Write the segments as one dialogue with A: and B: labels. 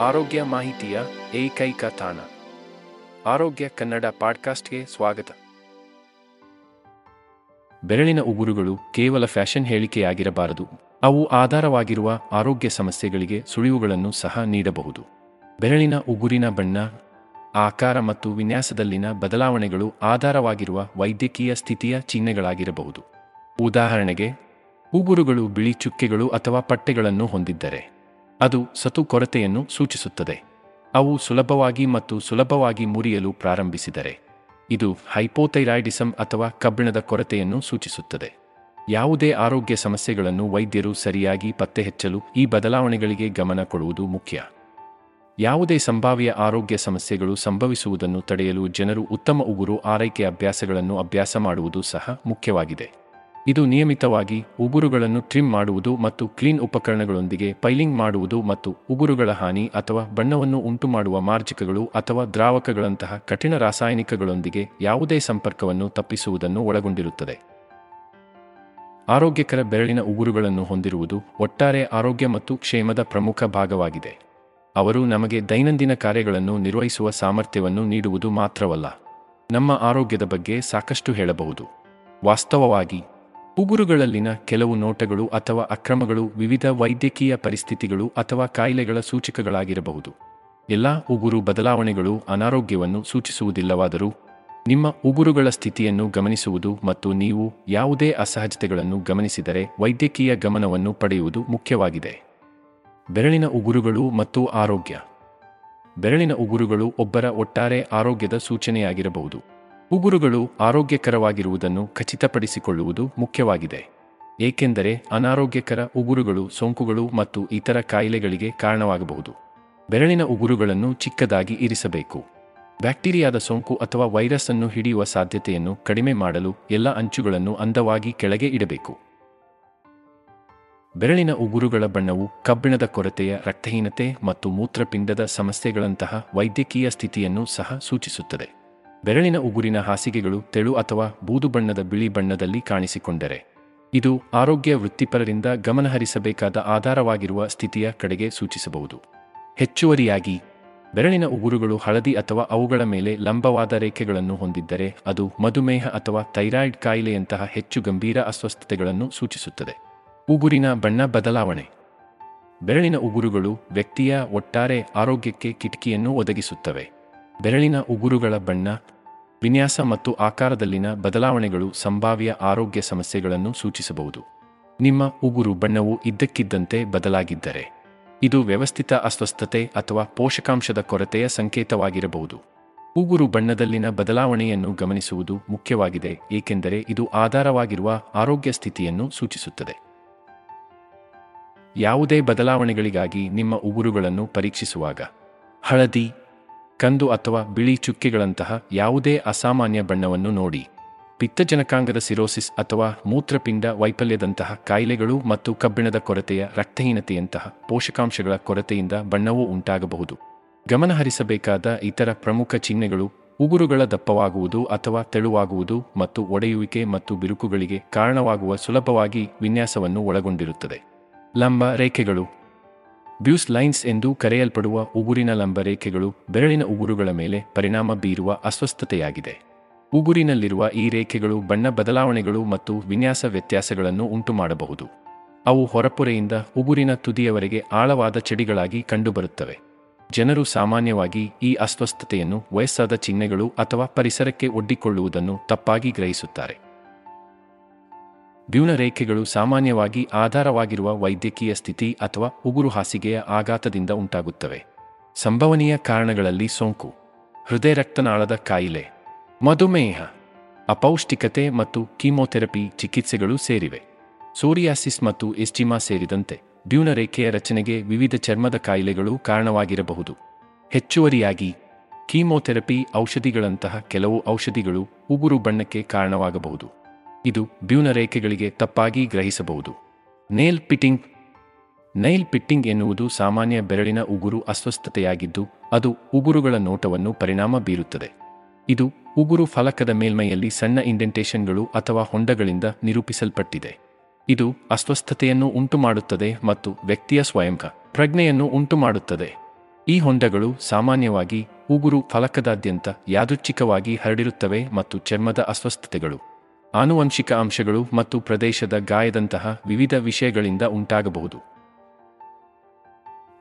A: ಆರೋಗ್ಯ ಮಾಹಿತಿಯ ಏಕೈಕ ತಾಣ. ಆರೋಗ್ಯ ಕನ್ನಡ ಪಾಡ್ಕಾಸ್ಟ್ಗೆ ಸ್ವಾಗತ. ಬೆರಳಿನ ಉಗುರುಗಳು ಕೇವಲ ಫ್ಯಾಷನ್ ಹೇಳಿಕೆಯಾಗಿರಬಾರದು. ಅವು ಆಧಾರವಾಗಿರುವ ಆರೋಗ್ಯ ಸಮಸ್ಯೆಗಳಿಗೆ ಸುಳಿವುಗಳನ್ನು ಸಹ ನೀಡಬಹುದು. ಬೆರಳಿನ ಉಗುರಿನ ಬಣ್ಣ, ಆಕಾರ ಮತ್ತು ವಿನ್ಯಾಸದಲ್ಲಿನ ಬದಲಾವಣೆಗಳು ಆಧಾರವಾಗಿರುವ ವೈದ್ಯಕೀಯ ಸ್ಥಿತಿಯ ಚಿಹ್ನೆಗಳಾಗಿರಬಹುದು. ಉದಾಹರಣೆಗೆ, ಉಗುರುಗಳು ಬಿಳಿ ಚುಕ್ಕೆಗಳು ಅಥವಾ ಪಟ್ಟೆಗಳನ್ನು ಹೊಂದಿದ್ದರೆ. ಅದು ಸತು ಕೊರತೆಯನ್ನು ಸೂಚಿಸುತ್ತದೆ. ಅವು ಸುಲಭವಾಗಿ ಮತ್ತು ಸುಲಭವಾಗಿ ಮುರಿಯಲು ಪ್ರಾರಂಭಿಸಿದರೆ, ಇದು ಹೈಪೋಥೈರಾಯ್ಡಿಸಮ್ ಅಥವಾ ಕಬ್ಬಿಣದ ಕೊರತೆಯನ್ನು ಸೂಚಿಸುತ್ತದೆ. ಯಾವುದೇ ಆರೋಗ್ಯ ಸಮಸ್ಯೆಗಳನ್ನು ವೈದ್ಯರು ಸರಿಯಾಗಿ ಪತ್ತೆಹಚ್ಚಲು ಈ ಬದಲಾವಣೆಗಳಿಗೆ ಗಮನ ಕೊಡುವುದು ಮುಖ್ಯ. ಯಾವುದೇ ಸಂಭಾವ್ಯ ಆರೋಗ್ಯ ಸಮಸ್ಯೆಗಳು ಸಂಭವಿಸುವುದನ್ನು ತಡೆಯಲು ಜನರು ಉತ್ತಮ ಉಗುರು, ಆರೈಕೆ ಅಭ್ಯಾಸಗಳನ್ನು ಅಭ್ಯಾಸ ಮಾಡುವುದು ಸಹ ಮುಖ್ಯವಾಗಿದೆ. ಇದು ನಿಯಮಿತವಾಗಿ ಉಗುರುಗಳನ್ನು ಟ್ರಿಮ್ ಮಾಡುವುದು ಮತ್ತು ಕ್ಲೀನ್ ಉಪಕರಣಗಳೊಂದಿಗೆ ಪೈಲಿಂಗ್ ಮಾಡುವುದು ಮತ್ತು ಉಗುರುಗಳ ಹಾನಿ ಅಥವಾ ಬಣ್ಣವನ್ನು ಉಂಟುಮಾಡುವ ಮಾರ್ಜಕಗಳು ಅಥವಾ ದ್ರಾವಕಗಳಂತಹ ಕಠಿಣ ರಾಸಾಯನಿಕಗಳೊಂದಿಗೆ ಯಾವುದೇ ಸಂಪರ್ಕವನ್ನು ತಪ್ಪಿಸುವುದನ್ನು ಒಳಗೊಂಡಿರುತ್ತದೆ. ಆರೋಗ್ಯಕರ ಬೆರಳಿನ ಉಗುರುಗಳನ್ನು ಹೊಂದಿರುವುದು ಒಟ್ಟಾರೆ ಆರೋಗ್ಯ ಮತ್ತು ಕ್ಷೇಮದ ಪ್ರಮುಖ ಭಾಗವಾಗಿದೆ. ಅವರು ನಮಗೆ ದೈನಂದಿನ ಕಾರ್ಯಗಳನ್ನು ನಿರ್ವಹಿಸುವ ಸಾಮರ್ಥ್ಯವನ್ನು ನೀಡುವುದು ಮಾತ್ರವಲ್ಲ. ನಮ್ಮ ಆರೋಗ್ಯದ ಬಗ್ಗೆ ಸಾಕಷ್ಟು ಹೇಳಬಹುದು. ವಾಸ್ತವವಾಗಿ ಉಗುರುಗಳಲ್ಲಿನ ಕೆಲವು ನೋಟಗಳು ಅಥವಾ ಅಕ್ರಮಗಳು ವಿವಿಧ ವೈದ್ಯಕೀಯ ಪರಿಸ್ಥಿತಿಗಳು ಅಥವಾ ಕಾಯಿಲೆಗಳ ಸೂಚಕಗಳಾಗಿರಬಹುದು. ಎಲ್ಲ ಉಗುರು ಬದಲಾವಣೆಗಳು ಅನಾರೋಗ್ಯವನ್ನು ಸೂಚಿಸುವುದಿಲ್ಲವಾದರೂ, ನಿಮ್ಮ ಉಗುರುಗಳ ಸ್ಥಿತಿಯನ್ನು ಗಮನಿಸುವುದು ಮತ್ತು ನೀವು ಯಾವುದೇ ಅಸಹಜತೆಗಳನ್ನು ಗಮನಿಸಿದರೆ ವೈದ್ಯಕೀಯ ಗಮನವನ್ನು ಪಡೆಯುವುದು ಮುಖ್ಯವಾಗಿದೆ. ಬೆರಳಿನ ಉಗುರುಗಳು ಮತ್ತು ಆರೋಗ್ಯ. ಬೆರಳಿನ ಉಗುರುಗಳು ಒಬ್ಬರ ಒಟ್ಟಾರೆ ಆರೋಗ್ಯದ ಸೂಚನೆಯಾಗಿರಬಹುದು. ಉಗುರುಗಳು ಆರೋಗ್ಯಕರವಾಗಿರುವುದನ್ನು ಖಚಿತಪಡಿಸಿಕೊಳ್ಳುವುದು ಮುಖ್ಯವಾಗಿದೆ. ಏಕೆಂದರೆ ಅನಾರೋಗ್ಯಕರ ಉಗುರುಗಳು ಸೋಂಕುಗಳು ಮತ್ತು ಇತರ ಕಾಯಿಲೆಗಳಿಗೆ ಕಾರಣವಾಗಬಹುದು. ಬೆರಳಿನ ಉಗುರುಗಳನ್ನು ಚಿಕ್ಕದಾಗಿ ಇರಿಸಬೇಕು. ಬ್ಯಾಕ್ಟೀರಿಯಾದ ಸೋಂಕು ಅಥವಾ ವೈರಸ್ ಅನ್ನು ಹಿಡಿಯುವ ಸಾಧ್ಯತೆಯನ್ನು ಕಡಿಮೆ ಮಾಡಲು ಎಲ್ಲ ಅಂಚುಗಳನ್ನು ಅಂದವಾಗಿ ಕೆಳಗೆ ಇಡಬೇಕು. ಬೆರಳಿನ ಉಗುರುಗಳ ಬಣ್ಣವು ಕಬ್ಬಿಣದ ಕೊರತೆಯ ರಕ್ತಹೀನತೆ ಮತ್ತು ಮೂತ್ರಪಿಂಡದ ಸಮಸ್ಯೆಗಳಂತಹ ವೈದ್ಯಕೀಯ ಸ್ಥಿತಿಯನ್ನು ಸಹ ಸೂಚಿಸುತ್ತದೆ. ಬೆರಳಿನ ಉಗುರಿನ ಹಾಸಿಗೆಗಳು ತೆಳು ಅಥವಾ ಬೂದು ಬಣ್ಣದ ಬಿಳಿ ಬಣ್ಣದಲ್ಲಿ ಕಾಣಿಸಿಕೊಂಡರೆ. ಇದು ಆರೋಗ್ಯ ವೃತ್ತಿಪರರಿಂದ ಗಮನಹರಿಸಬೇಕಾದ ಆಧಾರವಾಗಿರುವ ಸ್ಥಿತಿಯ ಕಡೆಗೆ ಸೂಚಿಸಬಹುದು. ಹೆಚ್ಚುವರಿಯಾಗಿ, ಬೆರಳಿನ ಉಗುರುಗಳು ಹಳದಿ ಅಥವಾ ಅವುಗಳ ಮೇಲೆ ಲಂಬವಾದ ರೇಖೆಗಳನ್ನು ಹೊಂದಿದ್ದರೆ ಅದು ಮಧುಮೇಹ ಅಥವಾ ಥೈರಾಯ್ಡ್ ಕಾಯಿಲೆಯಂತಹ ಹೆಚ್ಚು ಗಂಭೀರ ಅಸ್ವಸ್ಥತೆಗಳನ್ನು ಸೂಚಿಸುತ್ತದೆ. ಉಗುರಿನ ಬಣ್ಣ ಬದಲಾವಣೆ. ಬೆರಳಿನ ಉಗುರುಗಳು ವ್ಯಕ್ತಿಯ ಒಟ್ಟಾರೆ ಆರೋಗ್ಯಕ್ಕೆ ಕಿಟಕಿಯನ್ನು ಒದಗಿಸುತ್ತವೆ. ಬೆರಳಿನ ಉಗುರುಗಳ ಬಣ್ಣ, ವಿನ್ಯಾಸ ಮತ್ತು ಆಕಾರದಲ್ಲಿನ ಬದಲಾವಣೆಗಳು ಸಂಭಾವ್ಯ ಆರೋಗ್ಯ ಸಮಸ್ಯೆಗಳನ್ನು ಸೂಚಿಸಬಹುದು. ನಿಮ್ಮ ಉಗುರು ಬಣ್ಣವು ಇದ್ದಕ್ಕಿದ್ದಂತೆ ಬದಲಾಗಿದ್ದರೆ, ಇದು ವ್ಯವಸ್ಥಿತ ಅಸ್ವಸ್ಥತೆ ಅಥವಾ ಪೋಷಕಾಂಶದ ಕೊರತೆಯ ಸಂಕೇತವಾಗಿರಬಹುದು. ಉಗುರು ಬಣ್ಣದಲ್ಲಿನ ಬದಲಾವಣೆಯನ್ನು ಗಮನಿಸುವುದು ಮುಖ್ಯವಾಗಿದೆ, ಏಕೆಂದರೆ ಇದು ಆಧಾರವಾಗಿರುವ ಆರೋಗ್ಯ ಸ್ಥಿತಿಯನ್ನು ಸೂಚಿಸುತ್ತದೆ. ಯಾವುದೇ ಬದಲಾವಣೆಗಳಿಗಾಗಿ ನಿಮ್ಮ ಉಗುರುಗಳನ್ನು ಪರೀಕ್ಷಿಸುವಾಗ, ಹಳದಿ ಕಂದು ಅಥವಾ ಬಿಳಿ ಚುಕ್ಕೆಗಳಂತಹ ಯಾವುದೇ ಅಸಾಮಾನ್ಯ ಬಣ್ಣವನ್ನು ನೋಡಿ. ಪಿತ್ತಜನಕಾಂಗದ ಸಿರೋಸಿಸ್ ಅಥವಾ ಮೂತ್ರಪಿಂಡ ವೈಫಲ್ಯದಂತಹ ಕಾಯಿಲೆಗಳು ಮತ್ತು ಕಬ್ಬಿಣದ ಕೊರತೆಯ ರಕ್ತಹೀನತೆಯಂತಹ ಪೋಷಕಾಂಶಗಳ ಕೊರತೆಯಿಂದ ಬಣ್ಣವು ಉಂಟಾಗಬಹುದು. ಗಮನಹರಿಸಬೇಕಾದ ಇತರ ಪ್ರಮುಖ ಚಿಹ್ನೆಗಳು ಉಗುರುಗಳ ದಪ್ಪವಾಗುವುದು ಅಥವಾ ತೆಳುವಾಗುವುದು ಮತ್ತು ಒಡೆಯುವಿಕೆ ಮತ್ತು ಬಿರುಕುಗಳಿಗೆ ಕಾರಣವಾಗುವ ಸುಲಭವಾಗಿ ವಿನ್ಯಾಸವನ್ನು ಒಳಗೊಂಡಿರುತ್ತದೆ. ಲಂಬ ರೇಖೆಗಳು ಬ್ಯೂಸ್ ಲೈನ್ಸ್ ಎಂದು ಕರೆಯಲ್ಪಡುವ ಉಗುರಿನ ಲಂಬರೇಖೆಗಳು ಬೆರಳಿನ ಉಗುರುಗಳ ಮೇಲೆ ಪರಿಣಾಮ ಬೀರುವ ಅಸ್ವಸ್ಥತೆಯಾಗಿದೆ. ಉಗುರಿನಲ್ಲಿರುವ ಈ ರೇಖೆಗಳು ಬಣ್ಣ ಬದಲಾವಣೆಗಳು ಮತ್ತು ವಿನ್ಯಾಸ ವ್ಯತ್ಯಾಸಗಳನ್ನು ಉಂಟುಮಾಡಬಹುದು. ಅವು ಹೊರಪೊರೆಯಿಂದ ಉಗುರಿನ ತುದಿಯವರೆಗೆ ಆಳವಾದ ಚಡಿಗಳಾಗಿ ಕಂಡುಬರುತ್ತವೆ. ಜನರು ಸಾಮಾನ್ಯವಾಗಿ ಈ ಅಸ್ವಸ್ಥತೆಯನ್ನು ವಯಸ್ಸಾದ ಚಿಹ್ನೆಗಳು ಅಥವಾ ಪರಿಸರಕ್ಕೆ ಒಡ್ಡಿಕೊಳ್ಳುವುದನ್ನು ತಪ್ಪಾಗಿ ಗ್ರಹಿಸುತ್ತಾರೆ. ರೇಖೆಗಳು ಸಾಮಾನ್ಯವಾಗಿ ಆಧಾರವಾಗಿರುವ ವೈದ್ಯಕೀಯ ಸ್ಥಿತಿ ಅಥವಾ ಉಗುರು ಹಾಸಿಗೆಯ ಆಘಾತದಿಂದ ಉಂಟಾಗುತ್ತವೆ. ಸಂಭವನೀಯ ಕಾರಣಗಳಲ್ಲಿ ಸೋಂಕು, ಹೃದಯ ರಕ್ತನಾಳದ ಕಾಯಿಲೆ, ಮಧುಮೇಹ, ಅಪೌಷ್ಟಿಕತೆ ಮತ್ತು ಕೀಮೋಥೆರಪಿ ಚಿಕಿತ್ಸೆಗಳು ಸೇರಿವೆ. ಸೋರಿಯಾಸಿಸ್ ಮತ್ತು ಎಸ್ಟಿಮಾ ಸೇರಿದಂತೆ ರೇಖೆಯ ರಚನೆಗೆ ವಿವಿಧ ಚರ್ಮದ ಕಾಯಿಲೆಗಳು ಕಾರಣವಾಗಿರಬಹುದು. ಹೆಚ್ಚುವರಿಯಾಗಿ, ಕೀಮೋಥೆರಪಿ ಔಷಧಿಗಳಂತಹ ಕೆಲವು ಔಷಧಿಗಳು ಉಗುರು ಬಣ್ಣಕ್ಕೆ ಕಾರಣವಾಗಬಹುದು. ಇದು ಬ್ಯೂನ ರೇಖೆಗಳಿಗೆ ತಪ್ಪಾಗಿ ಗ್ರಹಿಸಬಹುದು. ನೇಲ್ ಪಿಟ್ಟಿಂಗ್ ನೈಲ್ ಪಿಟ್ಟಿಂಗ್ ಎನ್ನುವುದು ಸಾಮಾನ್ಯ ಬೆರಳಿನ ಉಗುರು ಅಸ್ವಸ್ಥತೆಯಾಗಿದ್ದು, ಅದು ಉಗುರುಗಳ ನೋಟವನ್ನು ಪರಿಣಾಮ ಬೀರುತ್ತದೆ. ಇದು ಉಗುರು ಫಲಕದ ಮೇಲ್ಮೈಯಲ್ಲಿ ಸಣ್ಣ ಇಂಡೆಂಟೇಷನ್ಗಳು ಅಥವಾ ಹೊಂಡಗಳಿಂದ ನಿರೂಪಿಸಲ್ಪಟ್ಟಿದೆ. ಇದು ಅಸ್ವಸ್ಥತೆಯನ್ನು ಉಂಟುಮಾಡುತ್ತದೆ ಮತ್ತು ವ್ಯಕ್ತಿಯ ಸ್ವಯಂಕ ಪ್ರಜ್ಞೆಯನ್ನು ಉಂಟುಮಾಡುತ್ತದೆ. ಈ ಹೊಂಡಗಳು ಸಾಮಾನ್ಯವಾಗಿ ಉಗುರು ಫಲಕದಾದ್ಯಂತ ಯಾದೃಚ್ಛಿಕವಾಗಿ ಹರಡಿರುತ್ತವೆ ಮತ್ತು ಚರ್ಮದ ಅಸ್ವಸ್ಥತೆಗಳು. ಆನುವಂಶಿಕ ಅಂಶಗಳು ಮತ್ತು ಪ್ರದೇಶದ ಗಾಯದಂತಹ ವಿವಿಧ ವಿಷಯಗಳಿಂದ ಉಂಟಾಗಬಹುದು.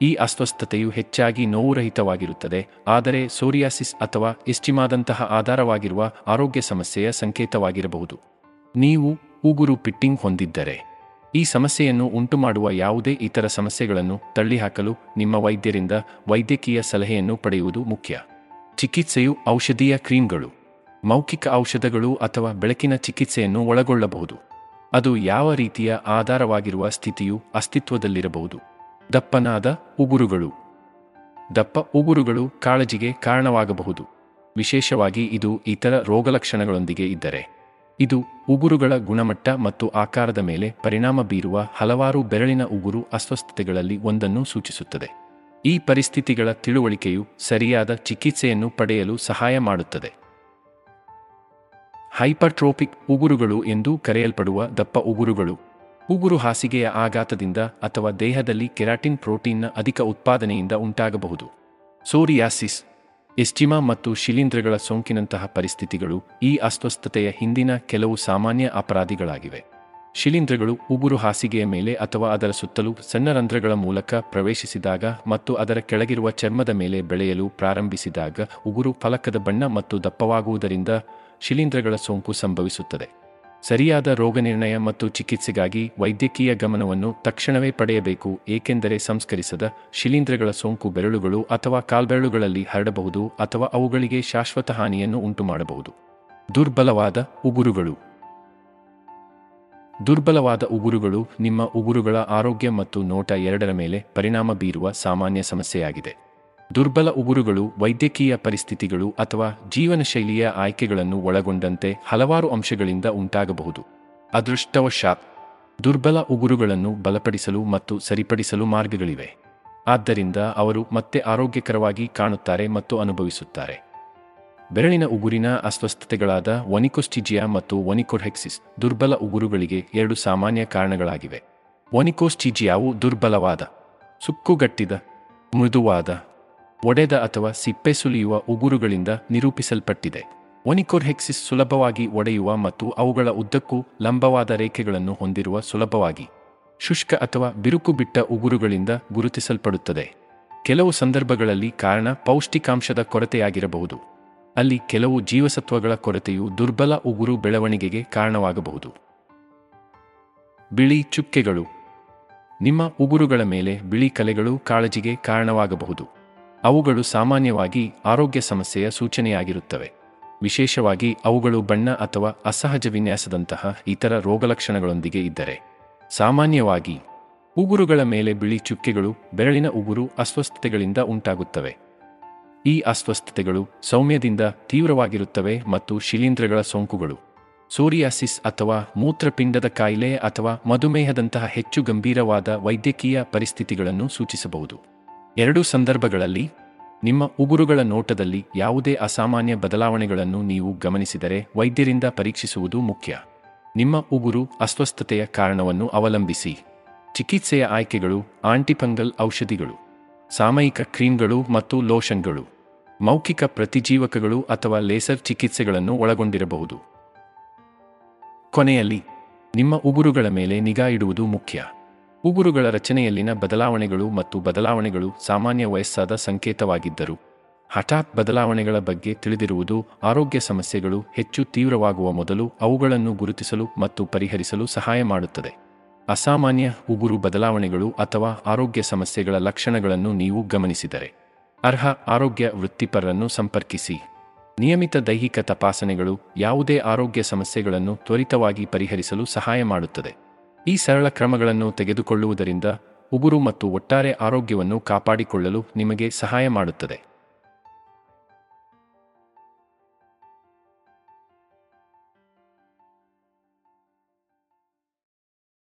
A: ಈ ಅಸ್ವಸ್ಥತೆಯು ಹೆಚ್ಚಾಗಿ ನೋವುರಹಿತವಾಗಿರುತ್ತದೆ, ಆದರೆ ಸೋರಿಯಾಸಿಸ್ ಅಥವಾ ಎಸ್ಟಿಮಾದಂತಹ ಆಧಾರವಾಗಿರುವ ಆರೋಗ್ಯ ಸಮಸ್ಯೆಯ ಸಂಕೇತವಾಗಿರಬಹುದು. ನೀವು ಉಗುರು ಪಿಟ್ಟಿಂಗ್ ಹೊಂದಿದ್ದರೆ, ಈ ಸಮಸ್ಯೆಯನ್ನು ಉಂಟುಮಾಡುವ ಯಾವುದೇ ಇತರ ಸಮಸ್ಯೆಗಳನ್ನು ತಳ್ಳಿಹಾಕಲು ನಿಮ್ಮ ವೈದ್ಯರಿಂದ ವೈದ್ಯಕೀಯ ಸಲಹೆಯನ್ನು ಪಡೆಯುವುದು ಮುಖ್ಯ. ಚಿಕಿತ್ಸೆಯು ಔಷಧೀಯ ಕ್ರೀಮ್ಗಳು. ಮೌಖಿಕ ಔಷಧಗಳು ಅಥವಾ ಬೆಳಕಿನ ಚಿಕಿತ್ಸೆಯನ್ನು ಒಳಗೊಳ್ಳಬಹುದು. ಅದು ಯಾವ ರೀತಿಯ ಆಧಾರವಾಗಿರುವ ಸ್ಥಿತಿಯು ಅಸ್ತಿತ್ವದಲ್ಲಿರಬಹುದು. ದಪ್ಪನಾದ ಉಗುರುಗಳು. ದಪ್ಪ ಉಗುರುಗಳು ಕಾಳಜಿಗೆ ಕಾರಣವಾಗಬಹುದು. ವಿಶೇಷವಾಗಿ ಇದು ಇತರ ರೋಗಲಕ್ಷಣಗಳೊಂದಿಗೆ ಇದ್ದರೆ. ಇದು ಉಗುರುಗಳ ಗುಣಮಟ್ಟ ಮತ್ತು ಆಕಾರದ ಮೇಲೆ ಪರಿಣಾಮ ಬೀರುವ ಹಲವಾರು ಬೆರಳಿನ ಉಗುರು ಅಸ್ವಸ್ಥತೆಗಳಲ್ಲಿ ಒಂದನ್ನು ಸೂಚಿಸುತ್ತದೆ. ಈ ಪರಿಸ್ಥಿತಿಗಳ ತಿಳುವಳಿಕೆಯು ಸರಿಯಾದ ಚಿಕಿತ್ಸೆಯನ್ನು ಪಡೆಯಲು ಸಹಾಯ ಮಾಡುತ್ತದೆ. ಹೈಪರ್ಟ್ರೋಪಿಕ್ ಉಗುರುಗಳು ಎಂದು ಕರೆಯಲ್ಪಡುವ ದಪ್ಪ ಉಗುರುಗಳು. ಉಗುರು ಹಾಸಿಗೆಯ ಆಘಾತದಿಂದ ಅಥವಾ ದೇಹದಲ್ಲಿ ಕೆರಾಟಿನ್ ಪ್ರೋಟೀನ್ನ ಅಧಿಕ ಉತ್ಪಾದನೆಯಿಂದ ಉಂಟಾಗಬಹುದು. ಸೋರಿಯಾಸಿಸ್, ಎಸ್ಟಿಮಾ ಮತ್ತು ಶಿಲೀಂಧ್ರಗಳ ಸೋಂಕಿನಂತಹ ಪರಿಸ್ಥಿತಿಗಳು ಈ ಅಸ್ವಸ್ಥತೆಯ ಹಿಂದಿನ ಕೆಲವು ಸಾಮಾನ್ಯ ಅಪರಾಧಿಗಳಾಗಿವೆ. ಶಿಲೀಂಧ್ರಗಳು ಉಗುರು ಹಾಸಿಗೆಯ ಮೇಲೆ ಅಥವಾ ಅದರ ಸುತ್ತಲೂ ಸಣ್ಣ ರಂಧ್ರಗಳ ಮೂಲಕ ಪ್ರವೇಶಿಸಿದಾಗ ಮತ್ತು ಅದರ ಕೆಳಗಿರುವ ಚರ್ಮದ ಮೇಲೆ ಬೆಳೆಯಲು ಪ್ರಾರಂಭಿಸಿದಾಗ ಉಗುರು ಫಲಕದ ಬಣ್ಣ ಮತ್ತು ದಪ್ಪವಾಗುವುದರಿಂದ ಶಿಲೀಂಧ್ರಗಳ ಸೋಂಕು ಸಂಭವಿಸುತ್ತದೆ. ಸರಿಯಾದ ರೋಗನಿರ್ಣಯ ಮತ್ತು ಚಿಕಿತ್ಸೆಗಾಗಿ ವೈದ್ಯಕೀಯ ಗಮನವನ್ನು ತಕ್ಷಣವೇ ಪಡೆಯಬೇಕು, ಏಕೆಂದರೆ ಸಂಸ್ಕರಿಸದ ಶಿಲೀಂಧ್ರಗಳ ಸೋಂಕು ಬೆರಳುಗಳು ಅಥವಾ ಕಾಲ್ಬೆರಳುಗಳಲ್ಲಿ ಹರಡಬಹುದು ಅಥವಾ ಅವುಗಳಿಗೆ ಶಾಶ್ವತ ಹಾನಿಯನ್ನು ಉಂಟುಮಾಡಬಹುದು. ದುರ್ಬಲವಾದ ಉಗುರುಗಳು. ದುರ್ಬಲವಾದ ಉಗುರುಗಳು ನಿಮ್ಮ ಉಗುರುಗಳ ಆರೋಗ್ಯ ಮತ್ತು ನೋಟ ಎರಡರ ಮೇಲೆ ಪರಿಣಾಮ ಬೀರುವ ಸಾಮಾನ್ಯ ಸಮಸ್ಯೆಯಾಗಿದೆ. ದುರ್ಬಲ ಉಗುರುಗಳು, ವೈದ್ಯಕೀಯ ಪರಿಸ್ಥಿತಿಗಳು ಅಥವಾ ಜೀವನಶೈಲಿಯ ಆಯ್ಕೆಗಳನ್ನು ಒಳಗೊಂಡಂತೆ ಹಲವಾರು ಅಂಶಗಳಿಂದ ಉಂಟಾಗಬಹುದು. ಅದೃಷ್ಟವಶಾತ್, ದುರ್ಬಲ ಉಗುರುಗಳನ್ನು ಬಲಪಡಿಸಲು ಮತ್ತು ಸರಿಪಡಿಸಲು ಮಾರ್ಗಗಳಿವೆ. ಆದ್ದರಿಂದ ಅವರು ಮತ್ತೆ ಆರೋಗ್ಯಕರವಾಗಿ ಕಾಣುತ್ತಾರೆ ಮತ್ತು ಅನುಭವಿಸುತ್ತಾರೆ. ಬೆರಳಿನ ಉಗುರಿನ ಅಸ್ವಸ್ಥತೆಗಳಾದ ಒನಿಕೋಸ್ಟಿಜಿಯಾ ಮತ್ತು ಒನಿಕೋಹೆಕ್ಸಿಸ್ ದುರ್ಬಲ ಉಗುರುಗಳಿಗೆ ಎರಡು ಸಾಮಾನ್ಯ ಕಾರಣಗಳಾಗಿವೆ. ಒನಿಕೋಸ್ಟಿಜಿಯಾವು ದುರ್ಬಲವಾದ, ಸುಕ್ಕುಗಟ್ಟಿದ, ಮೃದುವಾದ ಒಡೆದ ಅಥವಾ ಸಿಪ್ಪೆ ಸುಲಿಯುವ ಉಗುರುಗಳಿಂದ ನಿರೂಪಿಸಲ್ಪಟ್ಟಿದೆ. ಒನಿಕೋರ್ಹೆಕ್ಸಿಸ್ ಸುಲಭವಾಗಿ ಒಡೆಯುವ ಮತ್ತು ಅವುಗಳ ಉದ್ದಕ್ಕೂ ಲಂಬವಾದ ರೇಖೆಗಳನ್ನು ಹೊಂದಿರುವ ಸುಲಭವಾಗಿ ಶುಷ್ಕ ಅಥವಾ ಬಿರುಕು ಬಿಟ್ಟ ಉಗುರುಗಳಿಂದ ಗುರುತಿಸಲ್ಪಡುತ್ತದೆ. ಕೆಲವು ಸಂದರ್ಭಗಳಲ್ಲಿ ಕಾರಣ ಪೌಷ್ಟಿಕಾಂಶದ ಕೊರತೆಯಾಗಿರಬಹುದು. ಅಲ್ಲಿ ಕೆಲವು ಜೀವಸತ್ವಗಳ ಕೊರತೆಯು ದುರ್ಬಲ ಉಗುರು ಬೆಳವಣಿಗೆಗೆ ಕಾರಣವಾಗಬಹುದು. ಬಿಳಿ ಚುಕ್ಕೆಗಳು. ನಿಮ್ಮ ಉಗುರುಗಳ ಮೇಲೆ ಬಿಳಿ ಕಲೆಗಳು ಕಾಳಜಿಗೆ ಕಾರಣವಾಗಬಹುದು. ಅವುಗಳು ಸಾಮಾನ್ಯವಾಗಿ ಆರೋಗ್ಯ ಸಮಸ್ಯೆಯ ಸೂಚನೆಯಾಗಿರುತ್ತವೆ. ವಿಶೇಷವಾಗಿ ಅವುಗಳು ಬಣ್ಣ ಅಥವಾ ಅಸಹಜ ವಿನ್ಯಾಸದಂತಹ ಇತರ ರೋಗಲಕ್ಷಣಗಳೊಂದಿಗೆ ಇದ್ದರೆ. ಸಾಮಾನ್ಯವಾಗಿ, ಉಗುರುಗಳ ಮೇಲೆ ಬಿಳಿ ಚುಕ್ಕೆಗಳು ಬೆರಳಿನ ಉಗುರು ಅಸ್ವಸ್ಥತೆಗಳಿಂದ ಉಂಟಾಗುತ್ತವೆ. ಈ ಅಸ್ವಸ್ಥತೆಗಳು ಸೌಮ್ಯದಿಂದ ತೀವ್ರವಾಗಿರುತ್ತವೆ ಮತ್ತು ಶಿಲೀಂಧ್ರಗಳ ಸೋಂಕುಗಳು. ಸೋರಿಯಾಸಿಸ್ ಅಥವಾ ಮೂತ್ರಪಿಂಡದ ಕಾಯಿಲೆ ಅಥವಾ ಮಧುಮೇಹದಂತಹ ಹೆಚ್ಚು ಗಂಭೀರವಾದ ವೈದ್ಯಕೀಯ ಪರಿಸ್ಥಿತಿಗಳನ್ನು ಸೂಚಿಸಬಹುದು. ಎರಡೂ ಸಂದರ್ಭಗಳಲ್ಲಿ, ನಿಮ್ಮ ಉಗುರುಗಳ ನೋಟದಲ್ಲಿ ಯಾವುದೇ ಅಸಾಮಾನ್ಯ ಬದಲಾವಣೆಗಳನ್ನು ನೀವು ಗಮನಿಸಿದರೆ ವೈದ್ಯರಿಂದ ಪರೀಕ್ಷಿಸುವುದು ಮುಖ್ಯ. ನಿಮ್ಮ ಉಗುರು ಅಸ್ವಸ್ಥತೆಯ ಕಾರಣವನ್ನು ಅವಲಂಬಿಸಿ. ಚಿಕಿತ್ಸೆಯ ಆಯ್ಕೆಗಳು ಆಂಟಿಫಂಗಲ್ ಔಷಧಿಗಳು, ಸಾಮಯಿಕ ಕ್ರೀಮ್ಗಳು ಮತ್ತು ಲೋಷನ್ಗಳು, ಮೌಖಿಕ ಪ್ರತಿಜೀವಕಗಳು ಅಥವಾ ಲೇಸರ್ ಚಿಕಿತ್ಸೆಗಳನ್ನು ಒಳಗೊಂಡಿರಬಹುದು. ಕೊನೆಯಲ್ಲಿ, ನಿಮ್ಮ ಉಗುರುಗಳ ಮೇಲೆ ನಿಗಾ ಇಡುವುದು ಮುಖ್ಯ. ಉಗುರುಗಳ ರಚನೆಯಲ್ಲಿನ ಬದಲಾವಣೆಗಳು ಮತ್ತು ಬದಲಾವಣೆಗಳು ಸಾಮಾನ್ಯ ವಯಸ್ಸಾದ ಸಂಕೇತವಾಗಿದ್ದರು. ಹಠಾತ್ ಬದಲಾವಣೆಗಳ ಬಗ್ಗೆ ತಿಳಿದಿರುವುದು ಆರೋಗ್ಯ ಸಮಸ್ಯೆಗಳು ಹೆಚ್ಚು ತೀವ್ರವಾಗುವ ಮೊದಲು ಅವುಗಳನ್ನು ಗುರುತಿಸಲು ಮತ್ತು ಪರಿಹರಿಸಲು ಸಹಾಯ ಮಾಡುತ್ತದೆ. ಅಸಾಮಾನ್ಯ ಉಗುರು ಬದಲಾವಣೆಗಳು ಅಥವಾ ಆರೋಗ್ಯ ಸಮಸ್ಯೆಗಳ ಲಕ್ಷಣಗಳನ್ನು ನೀವು ಗಮನಿಸಿದರೆ. ಅರ್ಹ ಆರೋಗ್ಯ ವೃತ್ತಿಪರರನ್ನು ಸಂಪರ್ಕಿಸಿ. ನಿಯಮಿತ ದೈಹಿಕ ತಪಾಸಣೆಗಳು ಯಾವುದೇ ಆರೋಗ್ಯ ಸಮಸ್ಯೆಗಳನ್ನು ತ್ವರಿತವಾಗಿ ಪರಿಹರಿಸಲು ಸಹಾಯ ಮಾಡುತ್ತದೆ. ಈ ಸರಳ ಕ್ರಮಗಳನ್ನು ತೆಗೆದುಕೊಳ್ಳುವುದರಿಂದ ಉಗುರು ಮತ್ತು ಒಟ್ಟಾರೆ ಆರೋಗ್ಯವನ್ನು ಕಾಪಾಡಿಕೊಳ್ಳಲು ನಿಮಗೆ ಸಹಾಯ ಮಾಡುತ್ತದೆ.